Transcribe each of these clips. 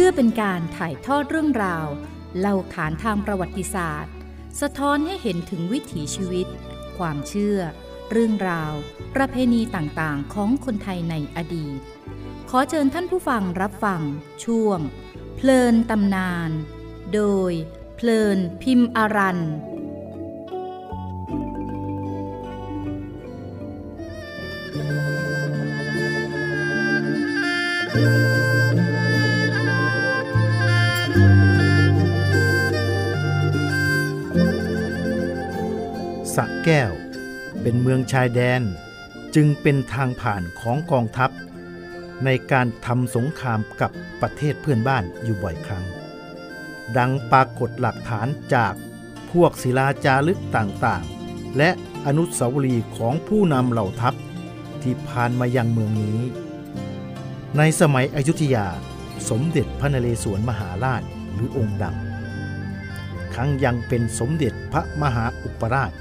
พื่อเป็นการถ่ายทอดเรื่องราว เล่าขานทางประวัติศาสตร์ สะท้อนให้เห็นถึงวิถีชีวิต ความเชื่อ เรื่องราว ประเพณีต่างๆ ของคนไทยในอดีต ขอเชิญท่านผู้ฟังรับฟัง ช่วง เพลินตำนาน โดย เพลินพิมพ์อารัน สะแก้ว เป็นเมืองชายแดน จึงเป็นทางผ่านของกองทัพ ในการทำสงครามกับประเทศเพื่อนบ้านอยู่บ่อยครั้ง ดังปรากฏหลักฐานจากพวกศิลาจารึกต่างๆ และอนุสาวรีย์ของผู้นำเหล่าทัพที่ผ่านมายังเมืองนี้ ในสมัยอยุธยาสมเด็จพระนเรศวรมหาราชหรือองค์ดำครั้งยังเป็นสมเด็จพระมหาอุปราช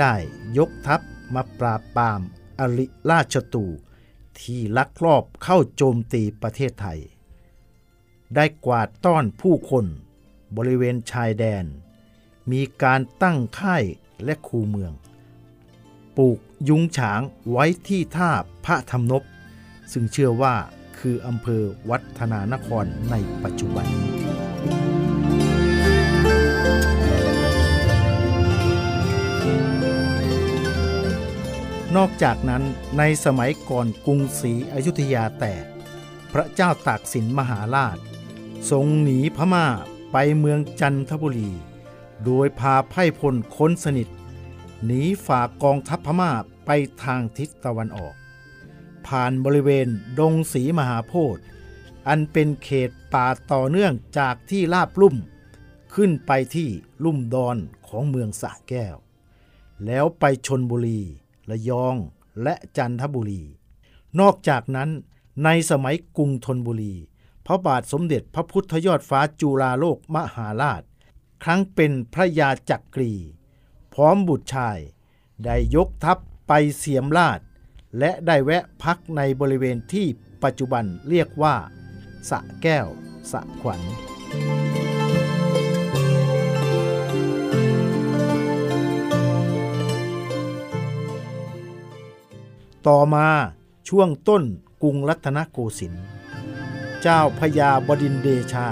ได้ยกทัพมาปราบปรามอริราชตู ที่ลักลอบเข้าโจมตีประเทศไทย ได้กวาดต้อนผู้คนบริเวณชายแดน มีการตั้งค่ายและคูเมือง ปลูกยุงฉางไว้ที่ท่าพระธรรมนบ ซึ่งเชื่อว่าคืออำเภอวัฒนานครในปัจจุบัน นอกจากนั้นในสมัยก่อนกรุงศรีอยุธยาแตก พระเจ้าตากสินมหาราช ทรงหนีพม่าไปเมืองจันทบุรี โดยพาไพ่พลค้นสนิท หนีฝ่ากองทัพพม่าไปทางทิศตะวันออก ผ่านบริเวณดงสีมหาโพธิ์อันเป็นเขตป่าต่อเนื่องจากที่ลาบลุ่ม ขึ้นไปที่ลุ่มดอนของเมืองสะแก้ว แล้วไปชนบุรี ระยอง และจันทบุรี นอกจากนั้น ในสมัยกรุงธนบุรี พระบาทสมเด็จพระพุทธยอดฟ้าจุฬาโลกมหาราช ครั้งเป็นพระยาจักรี พร้อมบุตรชาย ได้ยกทัพไปเสียมราช และได้แวะพักในบริเวณที่ปัจจุบันเรียกว่า สะแก้ว สะขวัญ ต่อมาช่วงต้นกรุงรัตนโกสินทร์เจ้าพญาบดินเดชา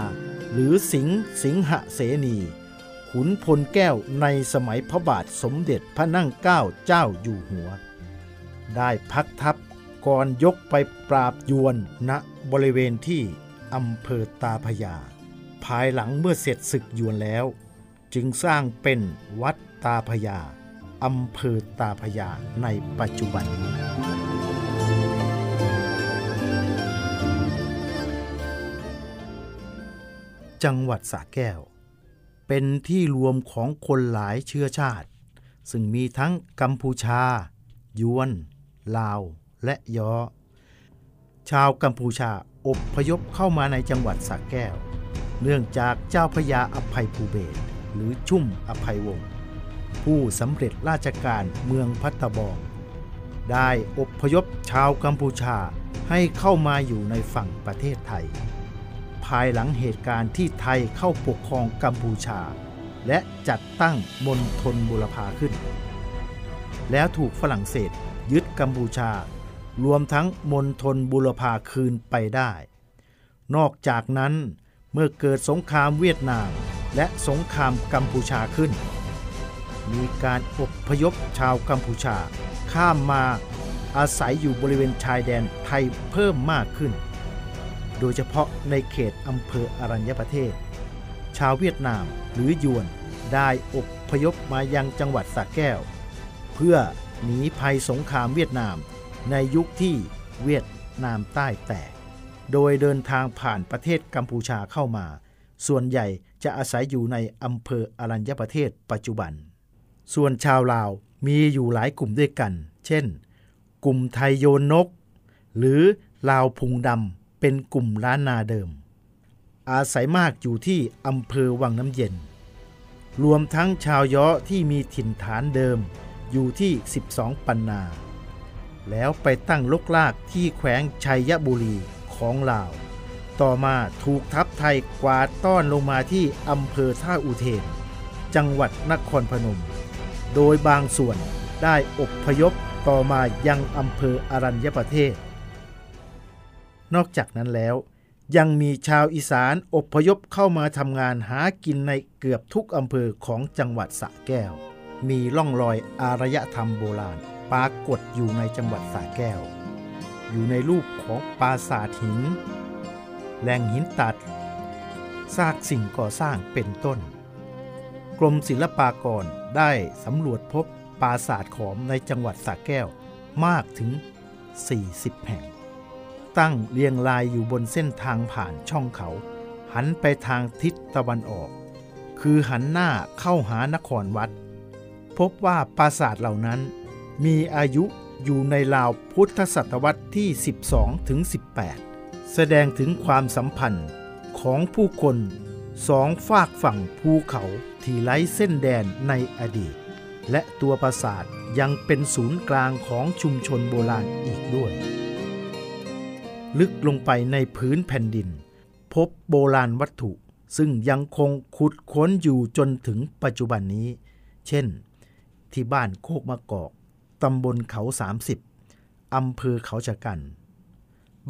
หรือสิงห์สิงหเสนี ขุนพลแก้วในสมัยพระบาทสมเด็จพระนั่งเกล้าเจ้าอยู่หัว ได้พักทัพก่อนยกไปปราบยวนณบริเวณที่อำเภอตาพยา ภายหลังเมื่อเสร็จศึกยวนแล้ว จึงสร้างเป็นวัดตาพยา อำเภอตาพยาในปัจจุบันจังหวัดสระแก้ว เป็นที่รวมของคนหลายเชื้อชาติ ซึ่งมีทั้งกัมพูชา ยวน ลาว และยอ ชาวกัมพูชาอพยพเข้ามาในจังหวัดสระแก้ว เนื่องจากเจ้าพญาอภัยภูเบศหรือชุ่มอภัยวงศ์ ผู้สำเร็จราชการเมืองพัทบองได้อพยพชาวกัมพูชาให้เข้ามาอยู่ในฝั่งประเทศไทย ภายหลังเหตุการณ์ที่ไทยเข้าปกครองกัมพูชา และจัดตั้งมณฑลบุรพาขึ้น แล้วถูกฝรั่งเศสยึดกัมพูชา รวมทั้งมณฑลบุรพาคืนไปได้ นอกจากนั้นเมื่อเกิดสงครามเวียดนามและสงครามกัมพูชาขึ้น มีการอพยพชาวกัมพูชา ข้ามมาอาศัยอยู่บริเวณชายแดนไทยเพิ่มมากขึ้น โดยเฉพาะในเขตอำเภออรัญญประเทศ ชาวเวียดนามหรือยวนได้อพยพมายังจังหวัดสระแก้ว เพื่อหนีภัยสงครามเวียดนาม ในยุคที่เวียดนามใต้แตก โดยเดินทางผ่านประเทศกัมพูชาเข้ามา ส่วนใหญ่จะอาศัยอยู่ในอำเภออรัญญประเทศปัจจุบัน ส่วนชาวลาวมีอยู่หลายกลุ่มด้วยกัน เช่น กลุ่มไทยโยนนก หรือลาวพุงดำเป็นกลุ่มล้านนาเดิม อาศัยมากอยู่ที่อำเภอวังน้ำเย็น รวมทั้งชาวย้อที่มีถิ่นฐานเดิมอยู่ที่ 12 ปันนา แล้วไปตั้งลกลากที่แขวงชัยบุรีของลาว ต่อมาถูกทัพไทยกวาดต้อนลงมาที่อำเภอท่าอุเทน จังหวัดนครพนม โดยบางส่วนได้อบพยพต่อมายังอำเภออรัญญประเทศ นอกจากนั้นแล้ว ยังมีชาวอีสานอบพยพเข้ามาทำงานหากินในเกือบทุกอำเภอของจังหวัดสระแก้ว มีล่องรอยอารยธรรมโบราณปรากฏอยู่ในจังหวัดสระแก้ว อยู่ในรูปของปราสาทหินแหล่งหินตัดซากสิ่งก่อสร้างเป็นต้น กรมศิลปากร ได้สำรวจพบปราสาทขอมในจังหวัดสระแก้วมากถึง 40 แห่ง ตั้งเรียงรายอยู่บนเส้นทางผ่านช่องเขา หันไปทางทิศตะวันออก คือหันหน้าเข้าหานครวัด พบว่าปราสาทเหล่านั้น มีอายุอยู่ในราวพุทธศตวรรษที่ 12 ถึง 18 แสดงถึงความสัมพันธ์ของผู้คนสองฝากฝั่งภูเขา ที่ไร้เส้นแดนในอดีต และตัวปราสาทยังเป็นศูนย์กลางของชุมชนโบราณอีกด้วย ลึกลงไปในพื้นแผ่นดิน พบโบราณวัตถุซึ่งยังคงขุดค้นอยู่จนถึงปัจจุบันนี้ เช่น ที่บ้านโคกมะกอก ตำบลเขา 30 อำเภอเขาชะกัน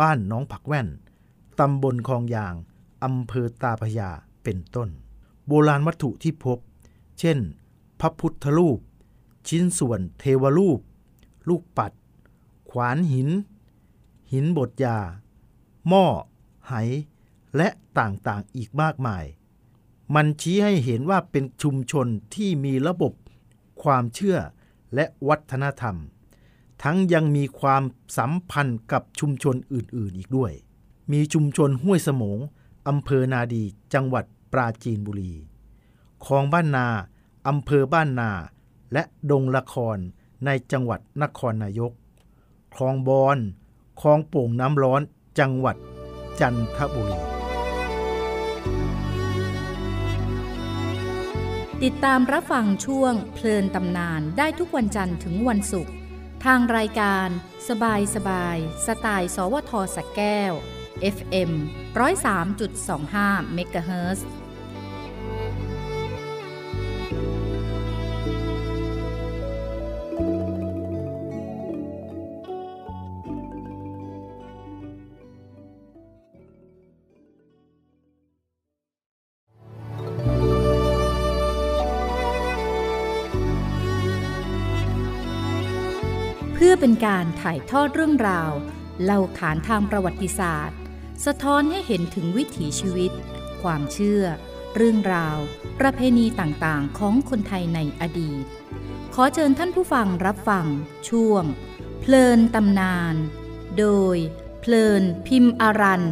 บ้านน้องผักแว่น ตำบลคลองยาง อำเภอตาพยา เป็นต้น โบราณวัตถุที่พบ เช่น พระพุทธรูป ชิ้นส่วนเทวรูป ลูกปัด ขวานหิน หินบดยา หม้อ ไห และต่างๆอีกมากมาย มันชี้ให้เห็นว่าเป็นชุมชนที่มีระบบ ความเชื่อและวัฒนธรรม ทั้งยังมีความสัมพันธ์กับชุมชนอื่นๆอีกด้วย มีชุมชนห้วยสมงอำเภอนาดีจังหวัด ปราจีนบุรีคลองบ้านนาอำเภอบ้านนา และดงละครในจังหวัดนครนายก คลองบอนคลองโป่งน้ำร้อนจังหวัดจันทบุรี ติดตามรับฟังช่วงเพลินตำนานได้ทุกวันจันทร์ถึงวันศุกร์ ทางรายการ สบายสบายสไตล์ สวทสักแก้ว FM 103.25เมกะเฮิร์ อเป็นการถ่ายทอดเรื่องราว เล่าขานทางประวัติศาสตร์ สะท้อนให้เห็นถึงวิถีชีวิต ความเชื่อ เรื่องราว ประเพณีต่างๆ ของคนไทยในอดีต ขอเชิญท่านผู้ฟังรับฟัง ช่วง เพลินตำนาน โดย เพลินพิมพ์อารัน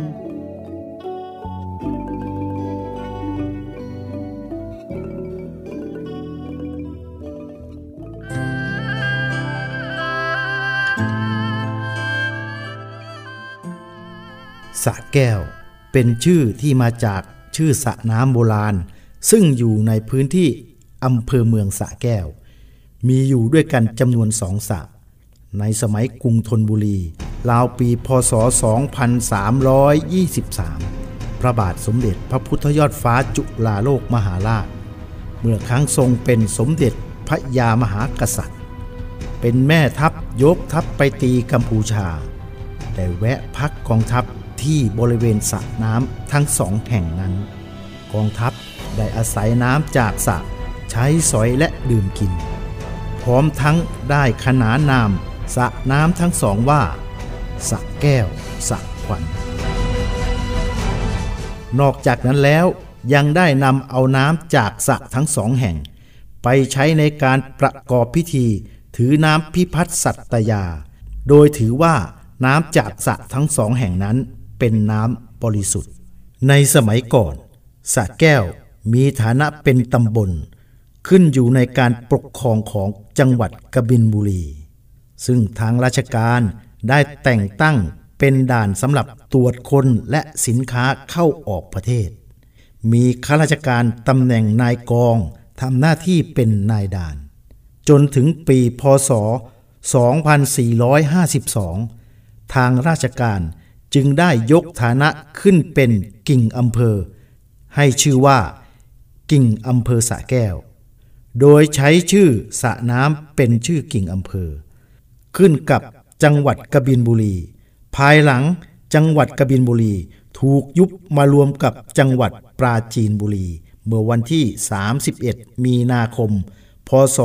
สะแก้ว เป็นชื่อที่มาจากชื่อสระน้ำโบราณ ซึ่งอยู่ในพื้นที่อำเภอเมืองสะแก้ว มีอยู่ด้วยกันจำนวนสองสระในสมัยกรุงธนบุรี ราวปีพศ 2323 พระบาทสมเด็จพระพุทธยอดฟ้าจุฬาโลกมหาราช เมื่อครั้งทรงเป็นสมเด็จพระยามหากษัตริย์ เป็นแม่ทัพยกทัพไปตีกัมพูชา ได้แวะพักกองทัพ ที่บริเวณสระน้ำทั้งสองแห่งนั้น กองทัพได้อาศัยน้ำจากสระใช้สอยและดื่มกิน พร้อมทั้งได้ขนานนามสระน้ำทั้งสองว่าสระแก้วสระขวัญนอกจากนั้นแล้วยังได้นำเอาน้ำจากสระทั้งสองแห่ง ไปใช้ในการประกอบพิธี ถือน้ำพิพัฒน์สัตยา โดยถือว่าน้ำจากสระทั้งสองแห่งนั้น เป็นน้ำบริสุทธิ์ ในสมัยก่อนสระแก้วมีฐานะเป็นตำบล ขึ้นอยู่ในการปกครองของจังหวัดกบินบุรี ซึ่งทางราชการได้แต่งตั้งเป็นด่านสำหรับตรวจคนและสินค้าเข้าออกประเทศ มีข้าราชการตำแหน่งนายกองทำหน้าที่เป็นนายด่าน จนถึงปีพศ 2452 ทางราชการ จึงได้ยกฐานะขึ้นเป็นกิ่งอำเภอ ให้ชื่อว่า กิ่งอำเภอสะแก้ว โดยใช้ชื่อสระน้ำเป็นชื่อกิ่งอำเภอ ขึ้นกับจังหวัดกบินบุรี ภายหลังจังหวัดกบินบุรีถูกยุบมารวมกับจังหวัดปราจีนบุรี เมื่อวันที่ 31 มีนาคม พศ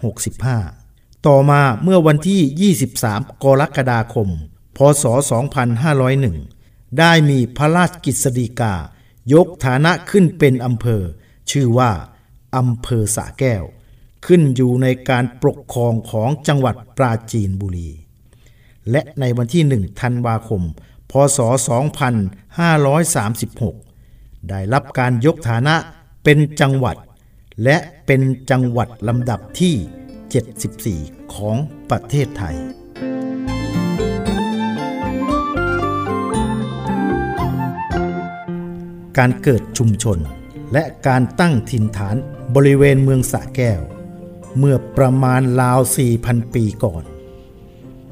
2465 ต่อมาเมื่อวันที่ 23 กรกฎาคม พศ 2501 ได้มีพระราชกิจสฎีกา ยกฐานะขึ้นเป็นอำเภอ ชื่อว่าอำเภอสะแก้ว ขึ้นอยู่ในการปกครองของจังหวัดปราจีนบุรี และในวันที่ 1 ธันวาคม พศ 2536 ได้รับการยกฐานะเป็นจังหวัด และเป็นจังหวัดลำดับที่ 74 ของประเทศไทย การเกิดชุมชน และการตั้งถิ่นฐานบริเวณเมืองสะแก้ว เมื่อประมาณราว 4,000 ปีก่อน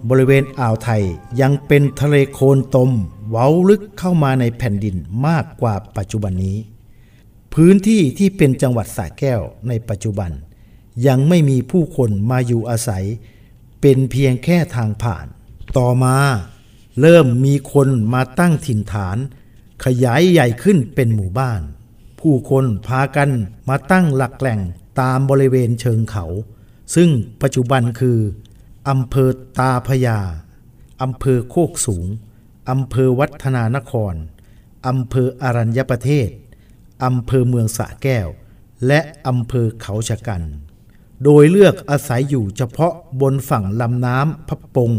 บริเวณอ่าวไทยยังเป็นทะเลโคลนตม เว้าลึกเข้ามาในแผ่นดินมากกว่าปัจจุบันนี้ พื้นที่ที่เป็นจังหวัดสระแก้วในปัจจุบัน ยังไม่มีผู้คนมาอยู่อาศัย เป็นเพียงแค่ทางผ่าน ต่อมาเริ่มมีคนมาตั้งถิ่นฐาน ขยายใหญ่ขึ้นเป็นหมู่บ้าน ผู้คนพากันมาตั้งหลักแหล่งตามบริเวณเชิงเขา ซึ่งปัจจุบันคืออำเภอตาพยาอำเภอโคกสูงอำเภอวัฒนานครอำเภออรัญญประเทศอำเภอเมืองสะแก้ว และอำเภอเขาชะกัน โดยเลือกอาศัยอยู่เฉพาะบนฝั่งลำน้ำพะปง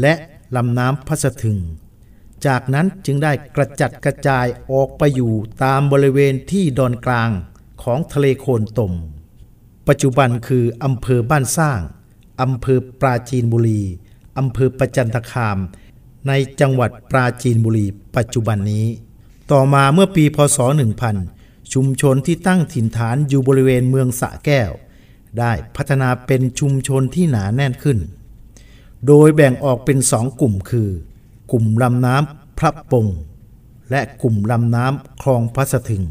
และลำน้ำพัสถึง จากนั้นจึงได้กระจัดกระจายออกไปอยู่ตามบริเวณที่ดอนกลางของทะเลโคลนตม ปัจจุบันคืออำเภอบ้านสร้างอำเภอปราจีนบุรีอำเภอประจันตคาม ในจังหวัดปราจีนบุรีปัจจุบันนี้ ต่อมาเมื่อปีพศ 1000 ชุมชนที่ตั้งถิ่นฐานอยู่บริเวณเมืองสะแก้ว ได้พัฒนาเป็นชุมชนที่หนาแน่นขึ้น โดยแบ่งออกเป็นสองกลุ่มคือ กลุ่มลำน้ำพระปง และกลุ่มลำน้ำคลองพระสถึง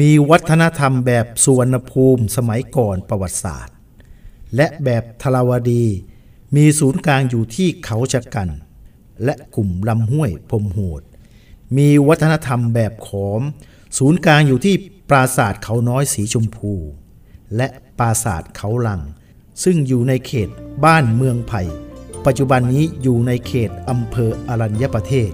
มีวัฒนธรรมแบบสุวรรณภูมิสมัยก่อนประวัติศาสตร์ และแบบทราวดี มีศูนย์กลางอยู่ที่เขาชะกัน และกลุ่มลำห้วยพรมโหด มีวัฒนธรรมแบบขอม ศูนย์กลางอยู่ที่ปราสาทเขาน้อยสีชมพู และปราสาทเขาลัง ซึ่งอยู่ในเขตบ้านเมืองไผ่ ปัจจุบันนี้อยู่ในเขตอำเภออรัญญประเทศ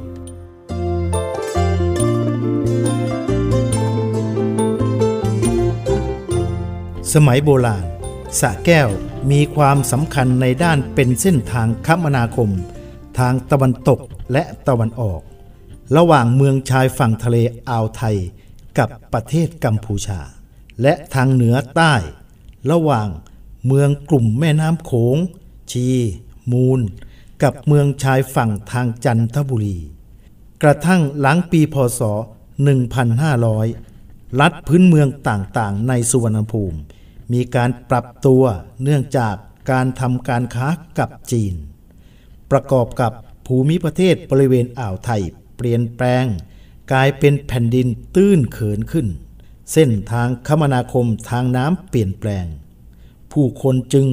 สมัยโบราณสะแก้วมีความสำคัญในด้านเป็นเส้นทางคมนาคม ทางตะวันตกและตะวันออก ระหว่างเมืองชายฝั่งทะเลอ่าวไทย กับประเทศกัมพูชา และทางเหนือใต้ ระหว่างเมืองกลุ่มแม่น้ำโขง ชี มูล กับเมืองชายฝั่งทางจันทบุรี กระทั่งหลังปีพศ 1500 รัฐพื้นเมืองต่างๆ ในสุวรรณภูมิ มีการปรับตัวเนื่องจากการทำการค้ากับจีน ประกอบกับภูมิประเทศบริเวณอ่าวไทย เปลี่ยนแปลง กลายเป็นแผ่นดินตื้นเขินขึ้น เส้นทางคมนาคมทางน้ำเปลี่ยนแปลง ผู้คนจึง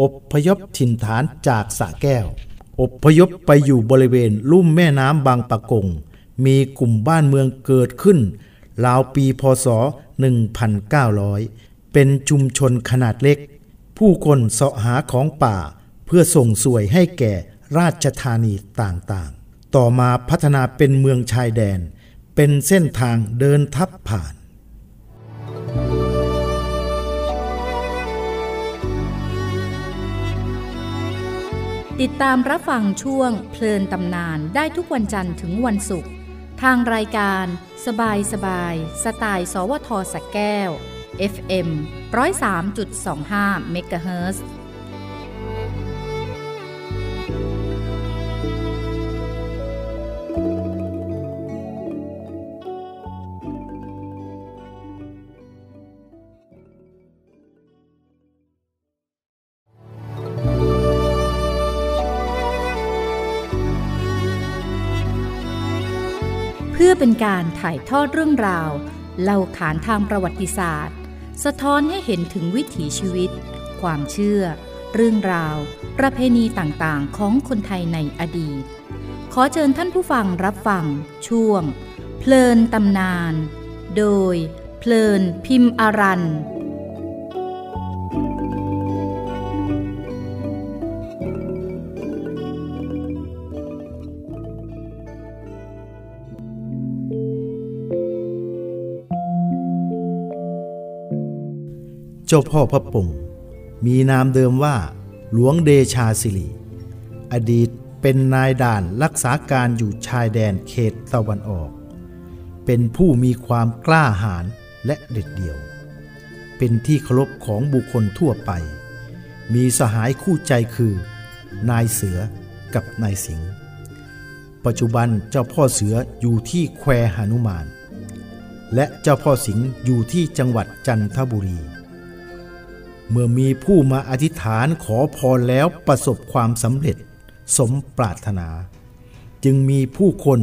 อบพยพถิ่นฐานจากสะแก้ว อบพยพไปอยู่บริเวณลุ่มแม่น้ำบางปะกง มีกลุ่มบ้านเมืองเกิดขึ้นราวปีพศ 1900 เป็นชุมชนขนาดเล็ก ผู้คนเสาะหาของป่าเพื่อส่งสวยให้แก่ราชธานีต่างๆ ต่อมาพัฒนาเป็นเมืองชายแดน เป็นเส้นทางเดินทับผ่าน ติดตามรับฟังช่วงเพลินตำนานได้ทุกวันจันทร์ถึงวันศุกร์ทางรายการ สบายสบายสไตล์ สวทสแก้ว FM 103.25เมกะเฮิร์ เป็นการถ่ายทอดเรื่องราว เล่าขานทางประวัติศาสตร์ สะท้อนให้เห็นถึงวิถีชีวิต ความเชื่อ เรื่องราว ประเพณีต่างๆ ของคนไทยในอดีต ขอเชิญท่านผู้ฟังรับฟัง ช่วง เพลินตำนาน โดย เพลินพิมพ์อารัน จ้าพ่อพระปงมีนามเดิมว่า หลวงเดชาสิริอดีตเป็นนายด่านรักษาการอยู่ชายแดนเขตตะวันออก เป็นผู้มีความกล้าหาญและเด็ดเดี่ยว เป็นที่เคารพของบุคคลทั่วไป มีสหายคู่ใจคือ นายเสือกับนายสิงห์ปัจจุบันเจ้าพ่อเสืออยู่ที่แควหานุมาน และเจ้าพ่อสิงห์อยู่ที่จังหวัดจันทบุรี เมื่อมีผู้มาอธิษฐานขอพรแล้วประสบความสำเร็จ สมปรารถนา จึงมีผู้คน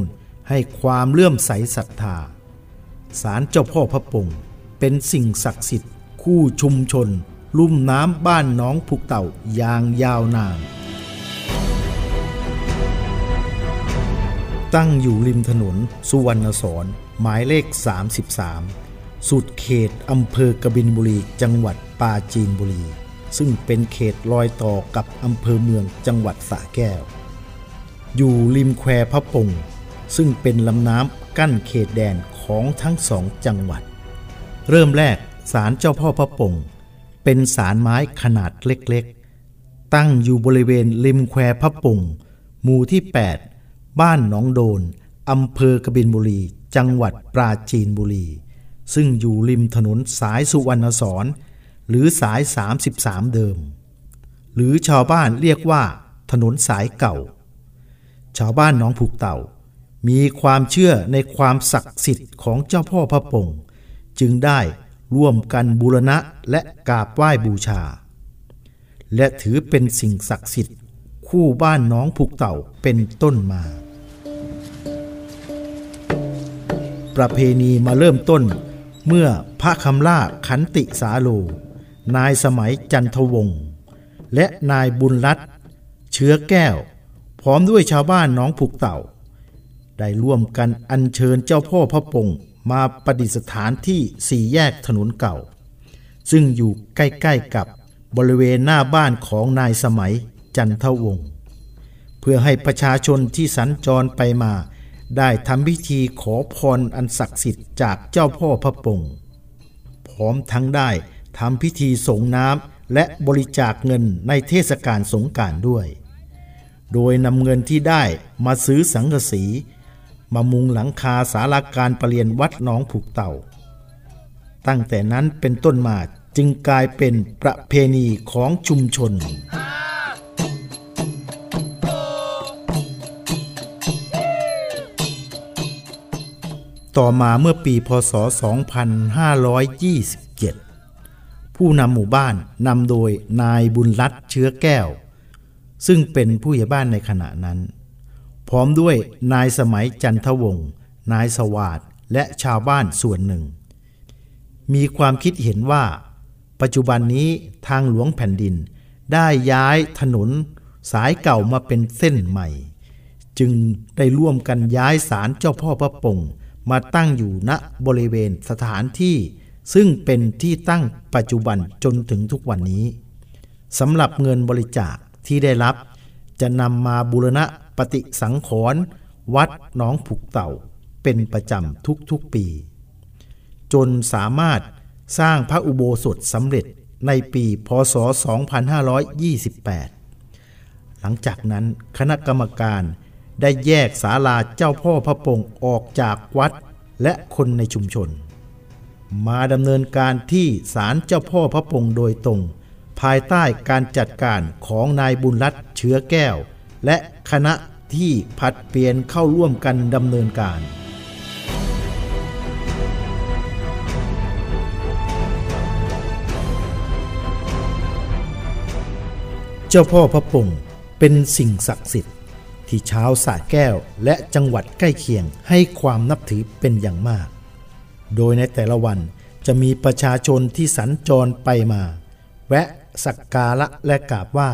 ให้ความเลื่อมใสศรัทธาศาลเจ้าพ่อพระปงเป็นสิ่งศักดิ์สิทธิ์ คู่ชุมชน ลุ่มน้ำบ้านน้องผูกเต่าอย่างยาวนาน ตั้งอยู่ริมถนนสุวรรณสอนหมายเลข 33 สุดเขตอำเภอกบินบุรีจังหวัด ปาจีนบุรี ซึ่งเป็นเขตรอยต่อกับอำเภอเมืองจังหวัดสระแก้ว อยู่ริมแควพระปงซึ่งเป็นลำน้ำกั้นเขตแดนของทั้งสองจังหวัด เริ่มแรกศาลเจ้าพ่อพระปงเป็นศาลไม้ขนาดเล็กๆ ตั้งอยู่บริเวณริมแควพระปงหมู่ที่ 8 บ้านหนองโดนอำเภอกบินบุรี จังหวัดปราจีนบุรี ซึ่งอยู่ริมถนนสายสุวรรณสอน หรือสาย 33 เดิม หรือชาวบ้านเรียกว่า ถนนสายเก่า ชาวบ้านหนองผูกเต่า มีความเชื่อในความศักดิ์สิทธิ์ของเจ้าพ่อพระปงจึงได้ร่วมกันบูรณะและกราบไหว้บูชา และถือเป็นสิ่งศักดิ์สิทธิ์ คู่บ้านน้องผูกเต่าเป็นต้นมา ประเพณีมาเริ่มต้นเมื่อพระคำล่าขันติสาโล นายสมัยจันทวงศ์และนายบุญรัตน์เชื้อแก้ว พร้อมด้วยชาวบ้านน้องผูกเต่า ได้ร่วมกันอัญเชิญเจ้าพ่อพระปงมาประดิษฐานที่สี่แยกถนนเก่า ซึ่งอยู่ใกล้ๆกับบริเวณหน้าบ้านของนายสมัยจันทวงศ์เพื่อให้ประชาชนที่สัญจรไปมา ได้ทำพิธีขอพรอันศักดิ์สิทธิ์จากเจ้าพ่อพระปงพร้อมทั้งได้ ทำพิธีสงน้ำและบริจาคเงินในเทศกาลสงการด้วย โดยนำเงินที่ได้มาซื้อสังกะสี มามุงหลังคาสาราการประเรียนวัดหนองผูกเต่า ตั้งแต่นั้นเป็นต้นมาจึงกลายเป็นประเพณีของชุมชนต่อมาเมื่อปีพศ 2527 ผู้นำหมู่บ้านนำโดยนายบุญรัตน์เชื้อแก้ว ซึ่งเป็นผู้ใหญ่บ้านในขณะนั้น พร้อมด้วยนายสมัยจันทวงศ์นายสวาดและชาวบ้านส่วนหนึ่ง มีความคิดเห็นว่า ปัจจุบันนี้ทางหลวงแผ่นดิน ได้ย้ายถนนสายเก่ามาเป็นเส้นใหม่ จึงได้ร่วมกันย้ายศาลเจ้าพ่อพระปงมาตั้งอยู่ณบริเวณสถานที่ ซึ่งเป็นที่ตั้งปัจจุบันจนถึงทุกวันนี้สำหรับเงินบริจาคที่ได้รับ จะนำมาบูรณะปฏิสังขรณ์วัดหนองผูกเต่า เป็นประจำทุกๆปี จนสามารถสร้างพระอุโบสถสำเร็จในปีพศ 2528 หลังจากนั้นคณะกรรมการได้แยกศาลาเจ้าพ่อพระปงออกจากวัดและคนในชุมชน มาดำเนินการที่ศาลเจ้าพ่อพระปงโดยตรง ภายใต้การจัดการของนายบุญรัตน์เชื้อแก้ว และคณะที่ผัดเปลี่ยนเข้าร่วมกันดำเนินการ เจ้าพ่อพระปงเป็นสิ่งศักดิ์สิทธิ์ ที่ชาวสระแก้วและจังหวัดใกล้เคียงให้ความนับถือเป็นอย่างมาก โดยในแต่ละวันจะมีประชาชนที่สัญจรไปมา แวะสักการะและกราบไหว้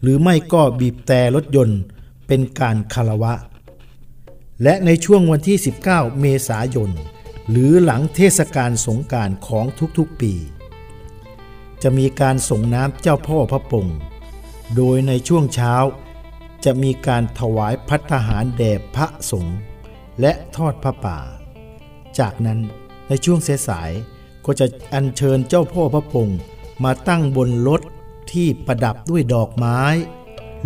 หรือไม่ก็บีบแต่รถยนต์เป็นการคารวะ และในช่วงวันที่ 19 เมษายน หรือหลังเทศกาลสงการของทุกๆปี จะมีการส่งน้ำเจ้าพ่อพระปงโดยในช่วงเช้าจะมีการถวายพัฒหารแด่พระสงฆ์และทอดพระป่า จากนั้นในช่วงเสสายก็จะอัญเชิญเจ้าพ่อพระปงมาตั้งบนรถที่ประดับด้วยดอกไม้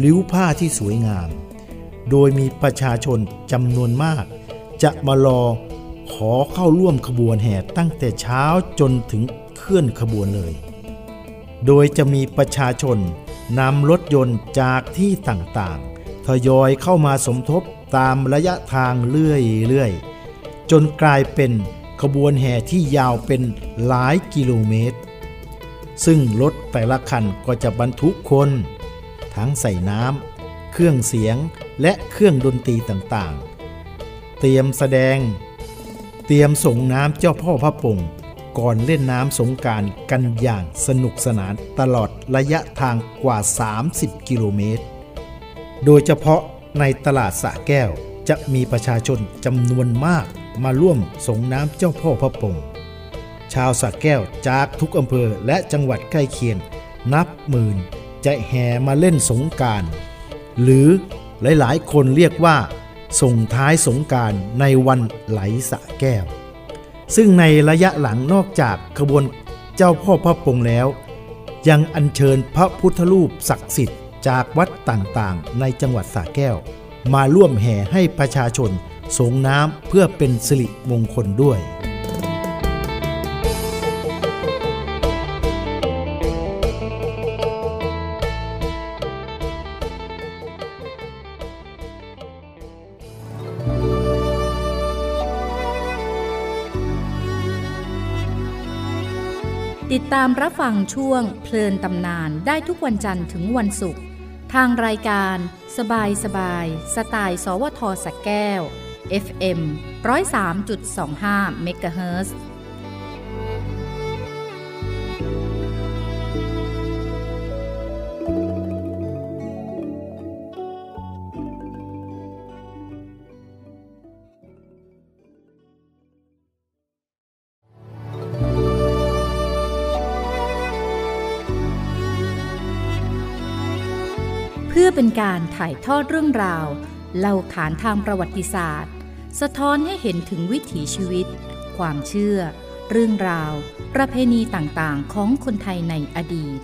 ลิ้วผ้าที่สวยงาม โดยมีประชาชนจำนวนมาก จะมารอขอเข้าร่วมขบวนแห่ตั้งแต่เช้าจนถึงเคลื่อนขบวนเลย โดยจะมีประชาชนนำรถยนต์จากที่ต่างๆ ทยอยเข้ามาสมทบตามระยะทางเรื่อยๆ นกลายเป็นขบวนแห่ที่ยาวเป็นหลายกิโลเมตร ซึ่งรถแต่ละคันก็จะบรรทุกคน ทั้งใส่น้ำเครื่องเสียงและเครื่องดนตรีต่างๆ เตรียมแสดง เตรียมส่งน้ำเจ้าพ่อพระปงก่อนเล่นน้ำสงการกันอย่างสนุกสนานตลอดระยะทางกว่า 30 กิโลเมตร โดยเฉพาะในตลาดสะแก้วจะมีประชาชนจำนวนมาก มาร่วมส่งน้ำเจ้าพ่อพระปงชาวสะแก้วจากทุกอำเภอและจังหวัดใกล้เคียง นับหมื่นจะแห่มาเล่นสงการ หรือหลายๆ คนเรียกว่า ส่งท้ายสงการในวันไหลสะแก้ว ซึ่งในระยะหลังนอกจากขบวนเจ้าพ่อพระปงแล้ว ยังอัญเชิญพระพุทธรูปศักดิ์สิทธิ์จากวัดต่างๆ ในจังหวัดสระแก้ว มาร่วมแห่ให้ประชาชน สงน้ำเพื่อเป็นสิริมงคลด้วยติดตามรับฟังช่วงเพลินตำนานได้ทุกวันจันทร์ถึงวันศุกร์ทางรายการ สบายสบาย สไตล์ สวทสแก้ว FM 103.25เมกะเฮิร์พื่อเป็นการถ่ายทอดเรื่องราว เล่าขานทางประวัติศาสตร์ สะท้อนให้เห็นถึงวิถีชีวิต ความเชื่อ เรื่องราว ประเพณีต่างๆ ของคนไทยในอดีต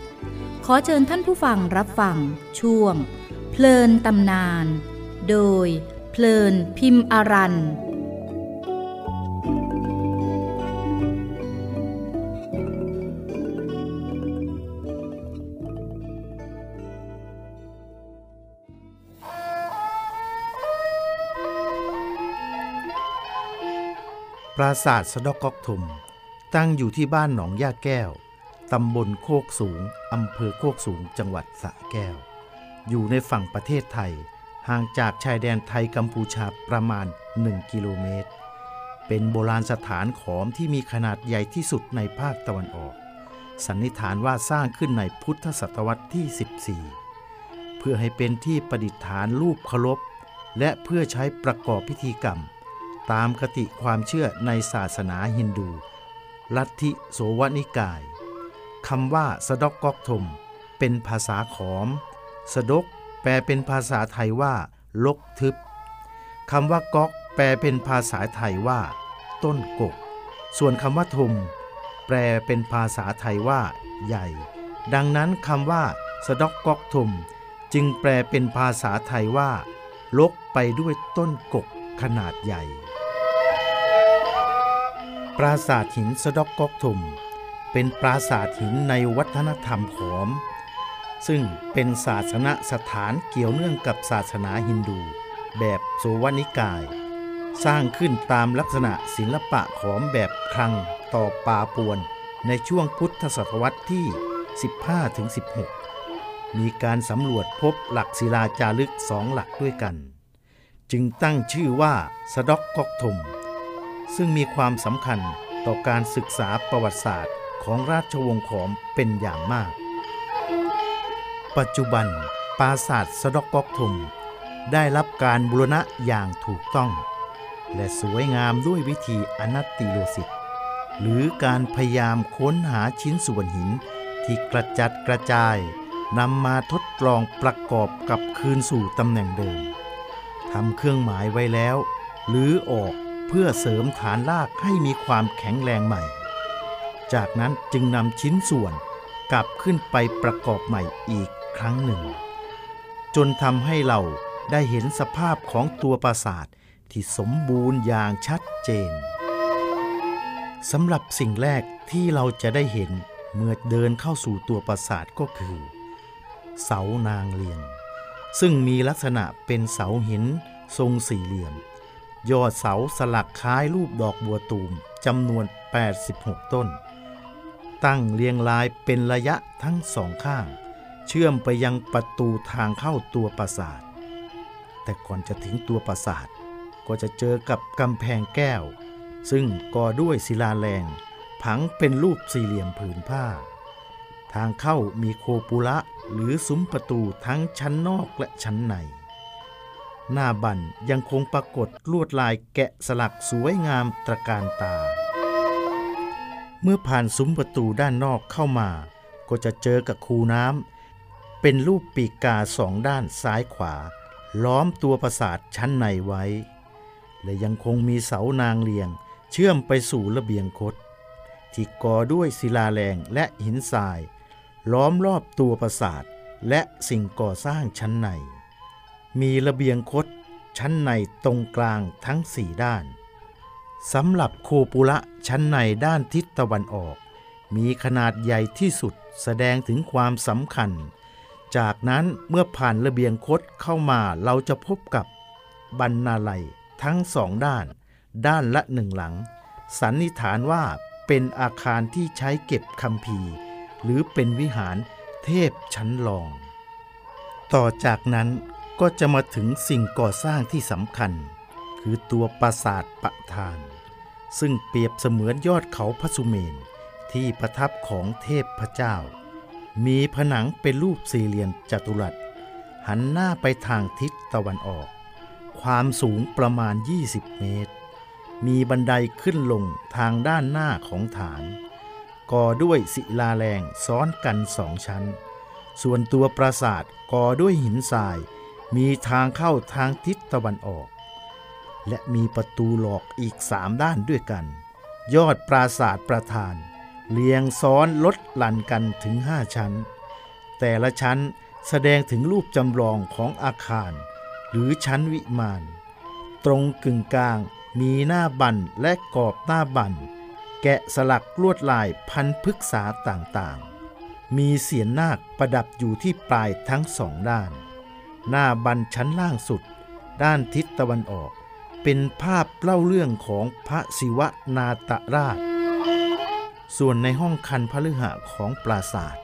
ขอเชิญท่านผู้ฟังรับฟัง ช่วง เพลินตำนาน โดย เพลินพิมพ์อารัน ราสาทสะดอกกอกทุมตั้งอยู่ที่บ้านหนองย่าแก้ว ตำบลโคกสูง อำเภอโคกสูง จังหวัดสระแก้ว อยู่ในฝั่งประเทศไทย ห่างจากชายแดนไทยกัมพูชาประมาณ 1 กิโลเมตร เป็นโบราณสถานขอมที่มีขนาดใหญ่ที่สุดในภาคตะวันออก สันนิษฐานว่าสร้างขึ้นในพุทธศตวรรษที่ 14 เพื่อให้เป็นที่ประดิษฐานรูปเคารพและเพื่อใช้ประกอบพิธีกรรม ตามคติความเชื่อในศาสนาฮินดู ลัทธิโสวนิกายคำว่าสะดกกอกทม เป็นภาษาขอม สะดก แปลเป็นภาษาไทยว่า ลกทึบคำว่าก๊อก แปลเป็นภาษาไทยว่า ต้นกก ส่วนคำว่าทม แปลเป็นภาษาไทยว่า ใหญ่ ดังนั้นคำว่า สะดกกอกทม จึงแปลเป็นภาษาไทยว่า ลกไปด้วยต้นกกขนาดใหญ่ ปราสาทหินสะดอกกอกทุม เป็นปราสาทหินในวัฒนธรรมขอม ซึ่งเป็นศาสนสถานเกี่ยวเนื่องกับศาสนาฮินดู แบบโสวนิกาย สร้างขึ้นตามลักษณะศิลปะขอมแบบคลังต่อปาปวนในช่วงพุทธศตวรรษที่ 15-16 มีการสำรวจพบหลักศิลาจารึกสองหลักด้วยกัน จึงตั้งชื่อว่าสะดอกกอกทม ซึ่งมีความสำคัญต่อการศึกษาประวัติศาสตร์ของราชวงศ์ขอมเป็นอย่างมาก ปัจจุบันปราสาทสะดอกกอกทมได้รับการบูรณะอย่างถูกต้อง และสวยงามด้วยวิธีอนัตติโลสิตหรือการพยายามค้นหาชิ้นส่วนหินที่กระจัดกระจายนำมาทดลองประกอบกับคืนสู่ตำแหน่งเดิมทำเครื่องหมายไว้แล้ว หรือออก เพื่อเสริมฐานลากให้มีความแข็งแรงใหม่ จากนั้นจึงนำชิ้นส่วนกลับขึ้นไปประกอบใหม่อีกครั้งหนึ่ง จนทำให้เราได้เห็นสภาพของตัวปราสาทที่สมบูรณ์อย่างชัดเจนสำหรับสิ่งแรกที่เราจะได้เห็นเมื่อเดินเข้าสู่ตัวปราสาทก็คือ เสานางเลียง ซึ่งมีลักษณะเป็นเสาหินทรงสี่เหลี่ยม ยอดเสาสลักคล้ายรูปดอกบัวตูมจำนวน 86 ต้น ตั้งเรียงรายเป็นระยะทั้งสองข้าง เชื่อมไปยังประตูทางเข้าตัวปราสาท แต่ก่อนจะถึงตัวปราสาท ก็จะเจอกับกำแพงแก้ว ซึ่งก่อด้วยศิลาแรง ผังเป็นรูปสี่เหลี่ยมผืนผ้า ทางเข้ามีโคปุระหรือซุ้มประตูทั้งชั้นนอกและชั้นใน หน้าบันยังคงปรากฏลวดลายแกะสลักสวยงามตระการตา เมื่อผ่านซุ้มประตูด้านนอกเข้ามา ก็จะเจอกับคูน้ำเป็นรูปปีกกาสองด้านซ้ายขวา ล้อมตัวปราสาทชั้นในไว้ และยังคงมีเสานางเลียง เชื่อมไปสู่ระเบียงคดที่ก่อด้วยศิลาแรงและหินทราย ล้อมรอบตัวปราสาทและสิ่งก่อสร้างชั้นใน มีระเบียงคดชั้นในตรงกลางทั้งสี่ด้านสำหรับโคปุระชั้นในด้านทิศตะวันออก มีขนาดใหญ่ที่สุดแสดงถึงความสำคัญ จากนั้นเมื่อผ่านระเบียงคดเข้ามาเราจะพบกับบรรณาลัยทั้งสองด้าน ด้านละหนึ่งหลัง สันนิษฐานว่าเป็นอาคารที่ใช้เก็บคำพีร์ หรือเป็นวิหารเทพชั้นรอง ต่อจากนั้น ก็จะมาถึงสิ่งก่อสร้างที่สำคัญ คือตัวปราสาทปะทาน ซึ่งเปรียบเสมือนยอดเขาพระสุเมนที่ประทับของเทพพระเจ้า มีผนังเป็นรูปสี่เหลี่ยมจัตุรัส หันหน้าไปทางทิศตะวันออก ความสูงประมาณ 20 เมตร มีบันไดขึ้นลงทางด้านหน้าของฐาน ก่อด้วยศิลาแรงซ้อนกันสองชั้น ส่วนตัวปราสาทก่อด้วยหินทราย มีทางเข้าทางทิศตะวันออก และมีประตูหลอกอีกสามด้านด้วยกัน ยอดปราสาทประธาน เรียงซ้อนลดหลั่นกันถึงห้าชั้น แต่ละชั้นแสดงถึงรูปจำลองของอาคาร หรือชั้นวิมาน ตรงกึ่งกลางมีหน้าบันและกรอบหน้าบัน แกะสลักลวดลายพันพฤกษาต่างๆ มีเสียนนาคประดับอยู่ที่ปลายทั้งสองด้าน หน้าบันชั้นล่างสุด ด้านทิศตะวันออก เป็นภาพเล่าเรื่องของพระศิวนาตราช ส่วนในห้องคันพฤหะของปราศาสาท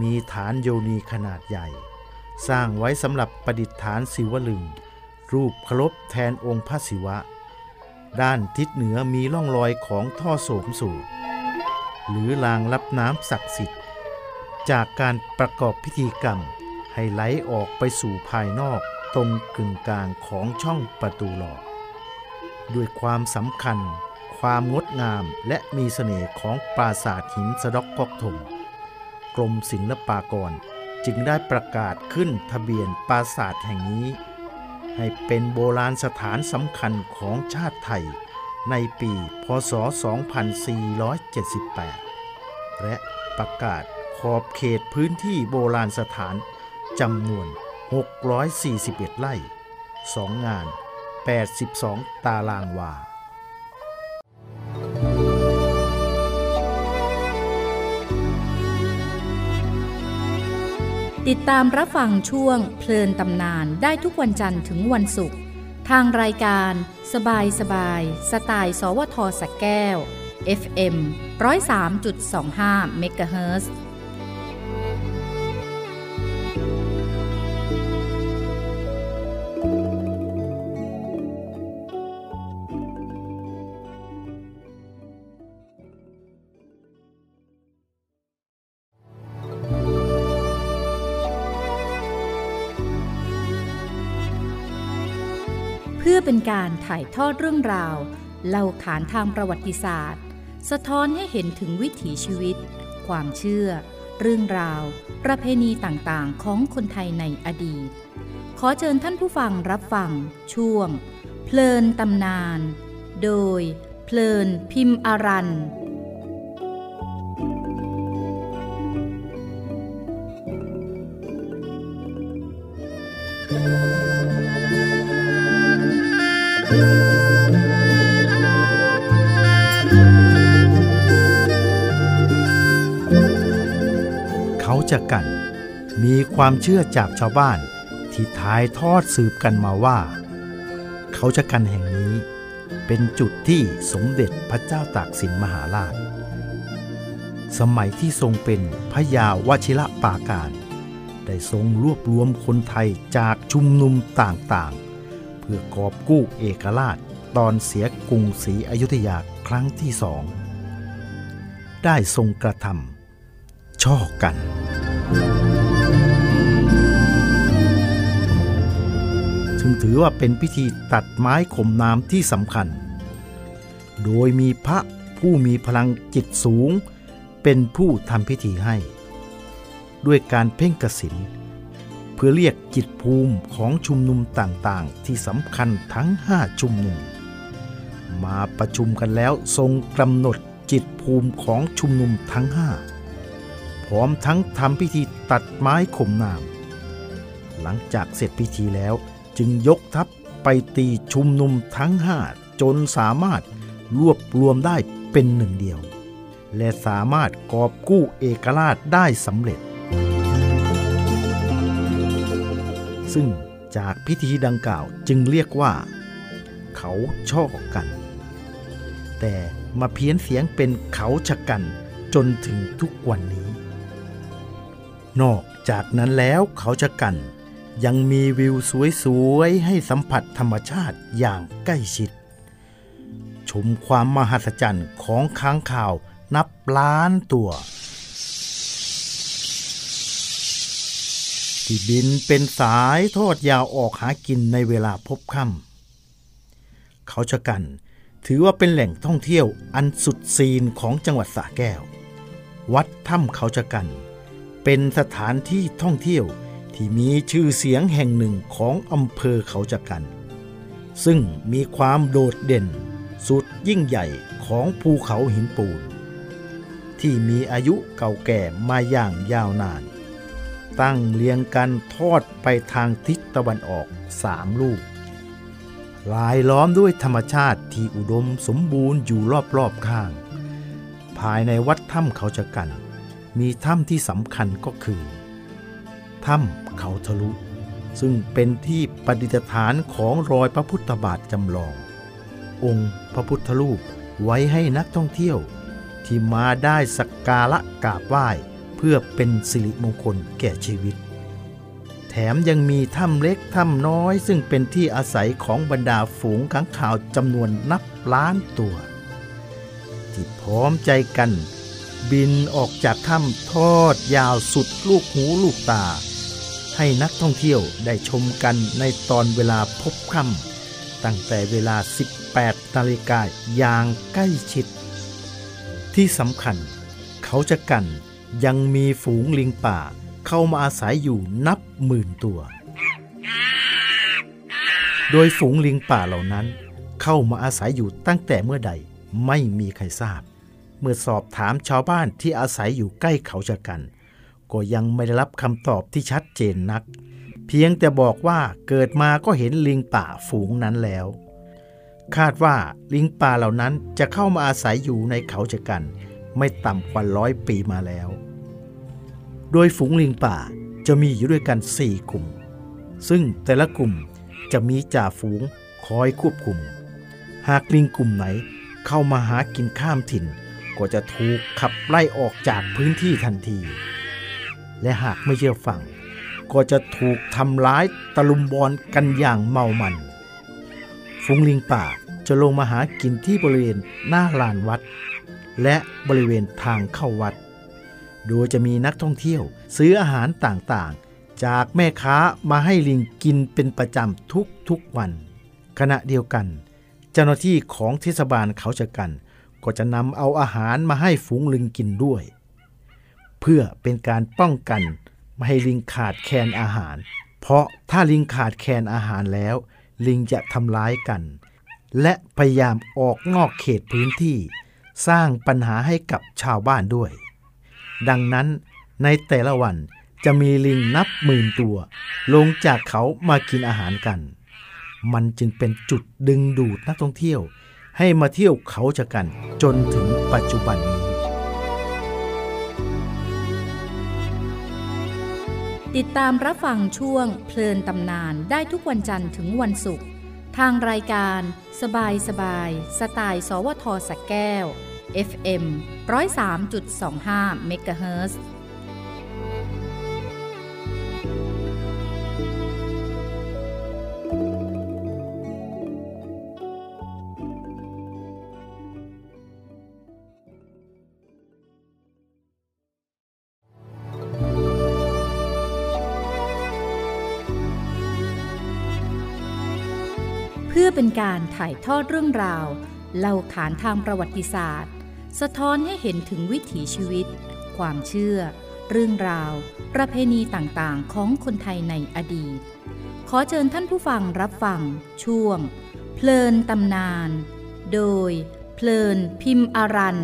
มีฐานโยนีขนาดใหญ่ สร้างไว้สำหรับประดิษฐานศิวลึง รูปเคารพแทนองค์พระศิวะ ด้านทิศเหนือมีร่องรอยของท่อโสมสูตรหรือรางรับน้ำศักดิ์สิทธิ์ จากการประกอบพิธีกรรม ให้ไหลออกไปสู่ภายนอกตรงกึ่งกลางของช่องประตูหลอก ด้วยความสำคัญ ความงดงามและมีเสน่ห์ของปราสาทหินสะดอกกอกถมกรมศิลปากรจึงได้ประกาศขึ้นทะเบียนปราสาทแห่งนี้ ให้เป็นโบราณสถานสำคัญของชาติไทย ในปีพศ 2478 และประกาศขอบเขตพื้นที่โบราณสถาน จำนวน 641 ไร่ 2 งาน 82 ตารางวา ติดตามรับฟังช่วงเพลินตำนานได้ทุกวันจันทร์ถึงวันศุกร์ทางรายการ สบายสบายสไตล์ สวทสักแก้ว FM 103.25เมกะเฮิร์ เป็นการถ่ายทอดเรื่องราว เล่าขานทางประวัติศาสตร์ สะท้อนให้เห็นถึงวิถีชีวิต ความเชื่อ เรื่องราว ประเพณีต่างๆ ของคนไทยในอดีต ขอเชิญท่านผู้ฟังรับฟัง ช่วง เพลินตำนาน โดย เพลินพิมพ์อารัน เขาจะกัน มีความเชื่อจากชาวบ้านที่ถ่ายทอดสืบกันมาว่า เขาจะกันแห่งนี้เป็นจุดที่สมเด็จพระเจ้าตากสินมหาราช สมัยที่ทรงเป็นพระยาวชิระปาการ ได้ทรงรวบรวมคนไทยจากชุมนุมต่าง เพื่อกอบกู้เอกราช ตอนเสียกรุงศรีอยุธยาครั้งที่สอง ได้ทรงกระทำช่อกันซึ่งถือว่าเป็นพิธีตัดไม้ข่มน้ำที่สำคัญ โดยมีพระผู้มีพลังจิตสูง เป็นผู้ทำพิธีให้ ด้วยการเพ่งกสิน พื่อเรียกจิตภูมิของชุมนุมต่างๆ ที่สำคัญทั้งห้าชุมนุม มาประชุมกันแล้วทรงกำหนดจิตภูมิของชุมนุมทั้งห้าพร้อมทั้งทำพิธีตัดไม้ข่มนาม หลังจากเสร็จพิธีแล้วจึงยกทัพไปตีชุมนุมทั้งห้าจนสามารถรวบรวมได้เป็นหนึ่งเดียว และสามารถกอบกู้เอกราชได้สำเร็จ ซึ่งจากพิธีดังกล่าวจึงเรียกว่า เขาช่อกัน แต่มาเพี้ยนเสียงเป็นเขาชะกันจนถึงทุกวันนี้ นอกจากนั้นแล้วเขาชะกัน ยังมีวิวสวยๆ ให้สัมผัสธรรมชาติอย่างใกล้ชิด ชมความมหัศจรรย์ของค้างข่าวนับล้านตัว ที่บินเป็นสายทอดยาวออกหากินในเวลาพบค่ำเขาชะกันถือว่าเป็นแหล่งท่องเที่ยวอันสุดซีนของจังหวัดสระแก้ว วัดถ้ำเขาชะกัน เป็นสถานที่ท่องเที่ยวที่มีชื่อเสียงแห่งหนึ่งของอำเภอเขาชะกัน ซึ่งมีความโดดเด่น สุดยิ่งใหญ่ของภูเขาหินปูน ที่มีอายุเก่าแก่มาอย่างยาวนาน ตั้งเรียงกันทอดไปทางทิศตะวันออกสามลูกลายล้อมด้วยธรรมชาติที่อุดมสมบูรณ์อยู่รอบๆข้าง ภายในวัดถ้ำเขาชะกัน มีถ้ำที่สำคัญก็คือถ้ำเขาทะลุ ซึ่งเป็นที่ประดิฐานของรอยพระพุทธบาทจำลอง องค์พระพุทธรูปไว้ให้นักท่องเที่ยว ที่มาได้สักการะกราบไหว้ พื่อเป็นสิริมงคลแก่ชีวิต แถมยังมีถ้ำเล็กถ้ำน้อย ซึ่งเป็นที่อาศัยของบรรดาฝูงขังข่าวจำนวนนับล้านตัวที่พร้อมใจกัน บินออกจากถ้ำทอดยาวสุดลูกหูลูกตา ให้นักท่องเที่ยวได้ชมกันในตอนเวลาพบค่ำตั้งแต่เวลา 18นาฬิกาอย่างใกล้ชิด ที่สำคัญเขาจะกัน ยังมีฝูงลิงป่าเข้ามาอาศัยอยู่นับหมื่นตัว โดยฝูงลิงป่าเหล่านั้น เข้ามาอาศัยอยู่ตั้งแต่เมื่อใดไม่มีใครทราบ เมื่อสอบถามชาวบ้านที่อาศัยอยู่ใกล้เขาชะกัน ก็ยังไม่ได้รับคำตอบที่ชัดเจนนัก เพียงแต่บอกว่าเกิดมาก็เห็นลิงป่าฝูงนั้นแล้ว คาดว่าลิงป่าเหล่านั้นจะเข้ามาอาศัยอยู่ในเขาชะกัน ไม่ต่ำกว่าร้อยปีมาแล้ว โดยฝูงลิงป่าจะมีอยู่ด้วยกันสี่กลุ่ม ซึ่งแต่ละกลุ่มจะมีจ่าฝูงคอยควบคุม หากลิงกลุ่มไหนเข้ามาหากินข้ามถิ่น ก็จะถูกขับไล่ออกจากพื้นที่ทันที และหากไม่เชื่อฟัง ก็จะถูกทำร้ายตะลุมบอลกันอย่างเมามัน ฝูงลิงป่าจะลงมาหากินที่บริเวณหน้าลานวัด และบริเวณทางเข้าวัด โดยจะมีนักท่องเที่ยวซื้ออาหารต่างๆ จากแม่ค้ามาให้ลิงกินเป็นประจำทุกๆวัน ขณะเดียวกัน เจ้าหน้าที่ของเทศบาลเขาชะกัน ก็จะนำเอาอาหารมาให้ฝูงลิงกินด้วย เพื่อเป็นการป้องกันไม่ให้ลิงขาดแคลนอาหาร เพราะถ้าลิงขาดแคลนอาหารแล้ว ลิงจะทำร้ายกัน และพยายามออกนอกเขตพื้นที่ สร้างปัญหาให้กับชาวบ้านด้วย ดังนั้นในแต่ละวันจะมีลิงนับหมื่นตัว ลงจากเขามากินอาหารกัน มันจึงเป็นจุดดึงดูดนักท่องเที่ยว ให้มาเที่ยวเขาจะกันจนถึงปัจจุบันนี้ ติดตามรับฟังช่วงเพลินตำนานได้ทุกวันจันทร์ถึงวันศุกร์ ทางรายการ สบายสบาย สไตล์สวทสักแก้ว FM 103.25เมกะเฮิร์ เป็นการถ่ายทอดเรื่องราว เล่าขานทางประวัติศาสตร์ สะท้อนให้เห็นถึงวิถีชีวิต ความเชื่อ เรื่องราว ประเพณีต่างๆ ของคนไทยในอดีต ขอเชิญท่านผู้ฟังรับฟัง ช่วง เพลินตำนาน โดย เพลินพิมพ์อารัน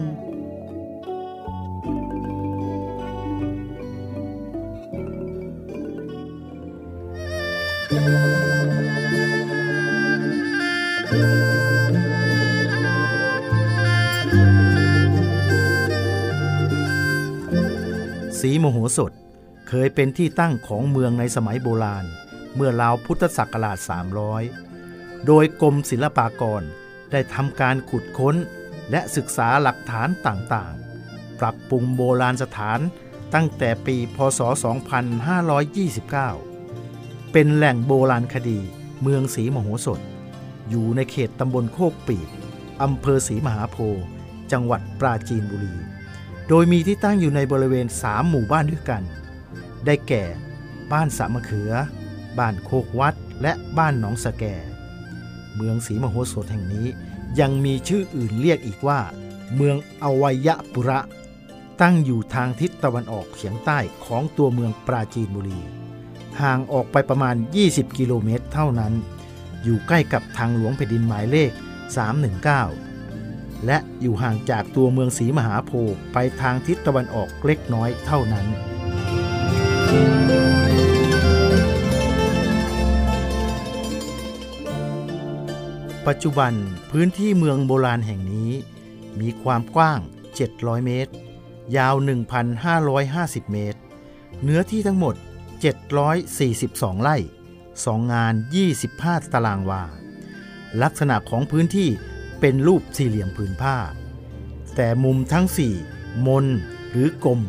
โมโหสถเคยเป็นที่ตั้งของเมืองในสมัยโบราณ เมื่อราวพุทธศักราช 300 โดยกรมศิลปากรได้ทำการขุดค้นและศึกษาหลักฐานต่างๆ ปรับปรุงโบราณสถานตั้งแต่ปีพศ 2529 เป็นแหล่งโบราณคดีเมืองศรีมโหสถ อยู่ในเขตตำบลโคกปีบอำเภอศรีมหาโพธิ์จังหวัดปราจีนบุรี โดยมีที่ตั้งอยู่ในบริเวณสามหมู่บ้านด้วยกัน ได้แก่ บ้านสะมะเขือ บ้านโคกวัด และบ้านหนองสะแก เมืองศรีมโหสถแห่งนี้ยังมีชื่ออื่นเรียกอีกว่า เมืองอวัยปุระ ตั้งอยู่ทางทิศตะวันออกเฉียงใต้ของตัวเมืองปราจีนบุรี ห่างออกไปประมาณ 20 กิโลเมตรเท่านั้น อยู่ใกล้กับทางหลวงแผ่นดินหมายเลข 319 และอยู่ห่างจากตัวเมืองศรีมหาโพธิ์ไปทางทิศตะวันออกเล็กน้อยเท่านั้น ปัจจุบันพื้นที่เมืองโบราณแห่งนี้ มีความกว้าง 700 เมตร ยาว 1,550 เมตร เนื้อที่ทั้งหมด 742 ไร่ 2 งาน 25 ตารางวา ลักษณะของพื้นที่ เป็นรูปสี่เหลี่ยมผืนผ้า แต่มุมทั้งสี่มนหรือกลม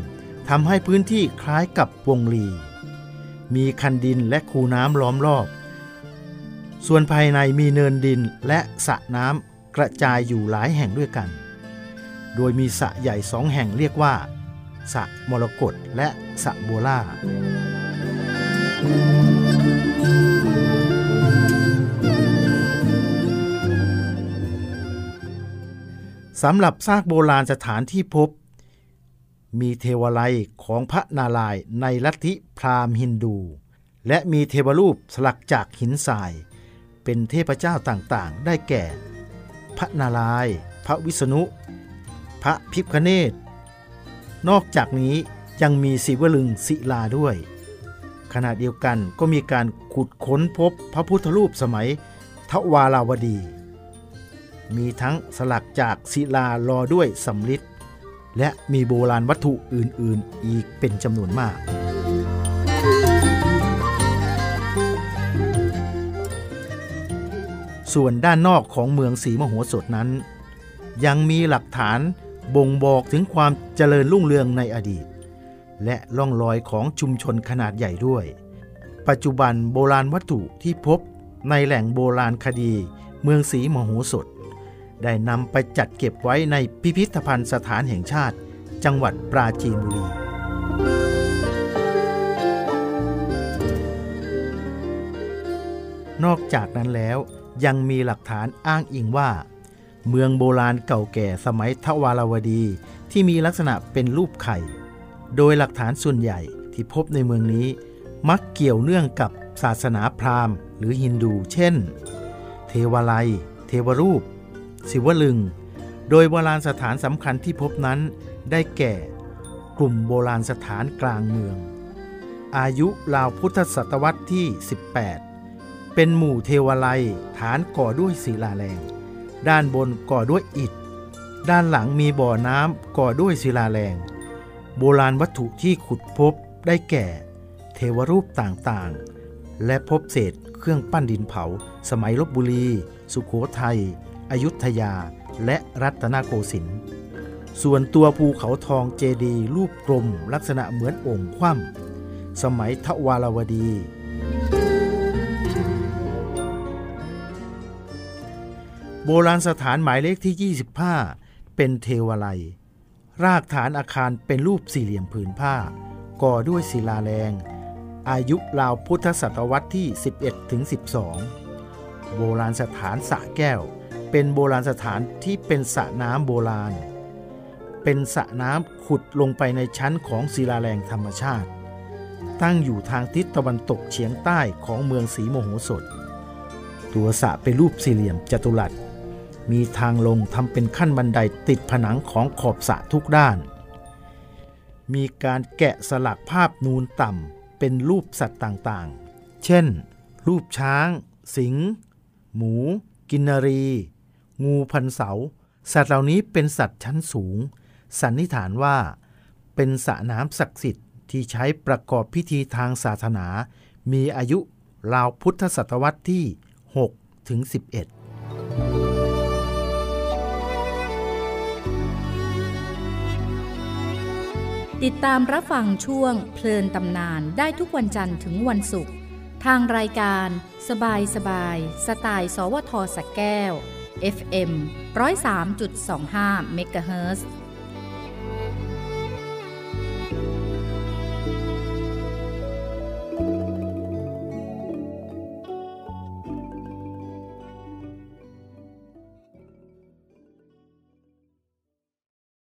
ทำให้พื้นที่คล้ายกับวงลี มีคันดินและคูน้ำล้อมรอบ ส่วนภายในมีเนินดินและสระน้ำกระจายอยู่หลายแห่งด้วยกัน โดยมีสระใหญ่สองแห่งเรียกว่าสระมรกตและสระบัวล่า สำหรับซากโบราณสถานที่พบ มีเทวไลยของพระนารายณ์ในลัทธิพราหมณ์ฮินดู และมีเทวรูปสลักจากหินทราย เป็นเทพเจ้าต่างๆ ได้แก่ พระนารายณ์พระวิษณุ พระพิพคเนตนอกจากนี้ยังมีศิวลึงศิลาด้วย ขณะเดียวกันก็มีการขุดค้นพบพระพุทธรูปสมัยทวาราวดี มีทั้งสลักจากศิลารอด้วยสำริดและมีโบราณวัตถุอื่น ๆ อีกเป็นจำนวนมาก ส่วนด้านนอกของเมืองศรีมโหสถนั้น ยังมีหลักฐานบ่งบอกถึงความเจริญรุ่งเรืองในอดีต และล่องรอยของชุมชนขนาดใหญ่ด้วย ปัจจุบันโบราณวัตถุที่พบในแหล่งโบราณคดีเมืองศรีมโหสถ ได้นำไปจัดเก็บไว้ในพิพิธภัณฑ์สถานแห่งชาติ จังหวัดปราจีนบุรี นอกจากนั้นแล้วยังมีหลักฐานอ้างอิงว่า เมืองโบราณเก่าแก่สมัยทวารวดีที่มีลักษณะเป็นรูปไข่ โดยหลักฐานส่วนใหญ่ที่พบในเมืองนี้ มักเกี่ยวเนื่องกับศาสนาพราหมณ์ หรือฮินดู เช่น เทวาลัย เทวรูป ศิวลึง โดยโบราณสถานสำคัญที่พบนั้นได้แก่ กลุ่มโบราณสถานกลางเมือง อายุราวพุทธศตวรรษที่ 18 เป็นหมู่เทวาลัยฐานก่อด้วยศิลาแรง ด้านบนก่อด้วยอิฐ ด้านหลังมีบ่อน้ำก่อด้วยศิลาแรง โบราณวัตถุที่ขุดพบได้แก่ เทวรูปต่างๆ และพบเศษเครื่องปั้นดินเผา สมัยลบบุรี สุขโขทัย อยุธยาและรัตนโกสินทร์ส่วนตัวภูเขาทองเจดีรูปกลมลักษณะเหมือนองค์คว่ำสมัยทวารวดี โบราณสถานหมายเลขที่ 25 เป็นเทวาลัยรากฐานอาคารเป็นรูปสี่เหลี่ยมผืนผ้า ก่อด้วยศิลาแรง อายุราวพุทธศตวรรษที่ 11ถึง12 โบราณสถานสะแก้ว เป็นโบราณสถานที่เป็นสระน้ำโบราณ เป็นสระน้ำขุดลงไปในชั้นของศิลาแรงธรรมชาติ ตั้งอยู่ทางทิศตะวันตกเฉียงใต้ของเมืองศรีโมโหสถ ตัวสระเป็นรูปสี่เหลี่ยมจัตุรัส มีทางลงทำเป็นขั้นบันไดติดผนังของขอบสระทุกด้าน มีการแกะสลักภาพนูนต่ำเป็นรูปสัตว์ต่างๆ เช่น รูปช้าง สิงห์หมู กินนรี งูพันเสา สัตว์เหล่านี้เป็นสัตว์ชั้นสูง สันนิษฐานว่า เป็นสระน้ำศักดิ์สิทธิ์ที่ใช้ประกอบพิธีทางศาสนา มีอายุราวพุทธศตวรรษที่ 6 ถึง 11ติดตามรับฟังช่วงเพลินตำนานได้ทุกวันจันทร์ถึงวันศุกร์ทางรายการ สบายสบาย สไตล์ สวทสแก้ว FM 103.25เมกะเฮิร์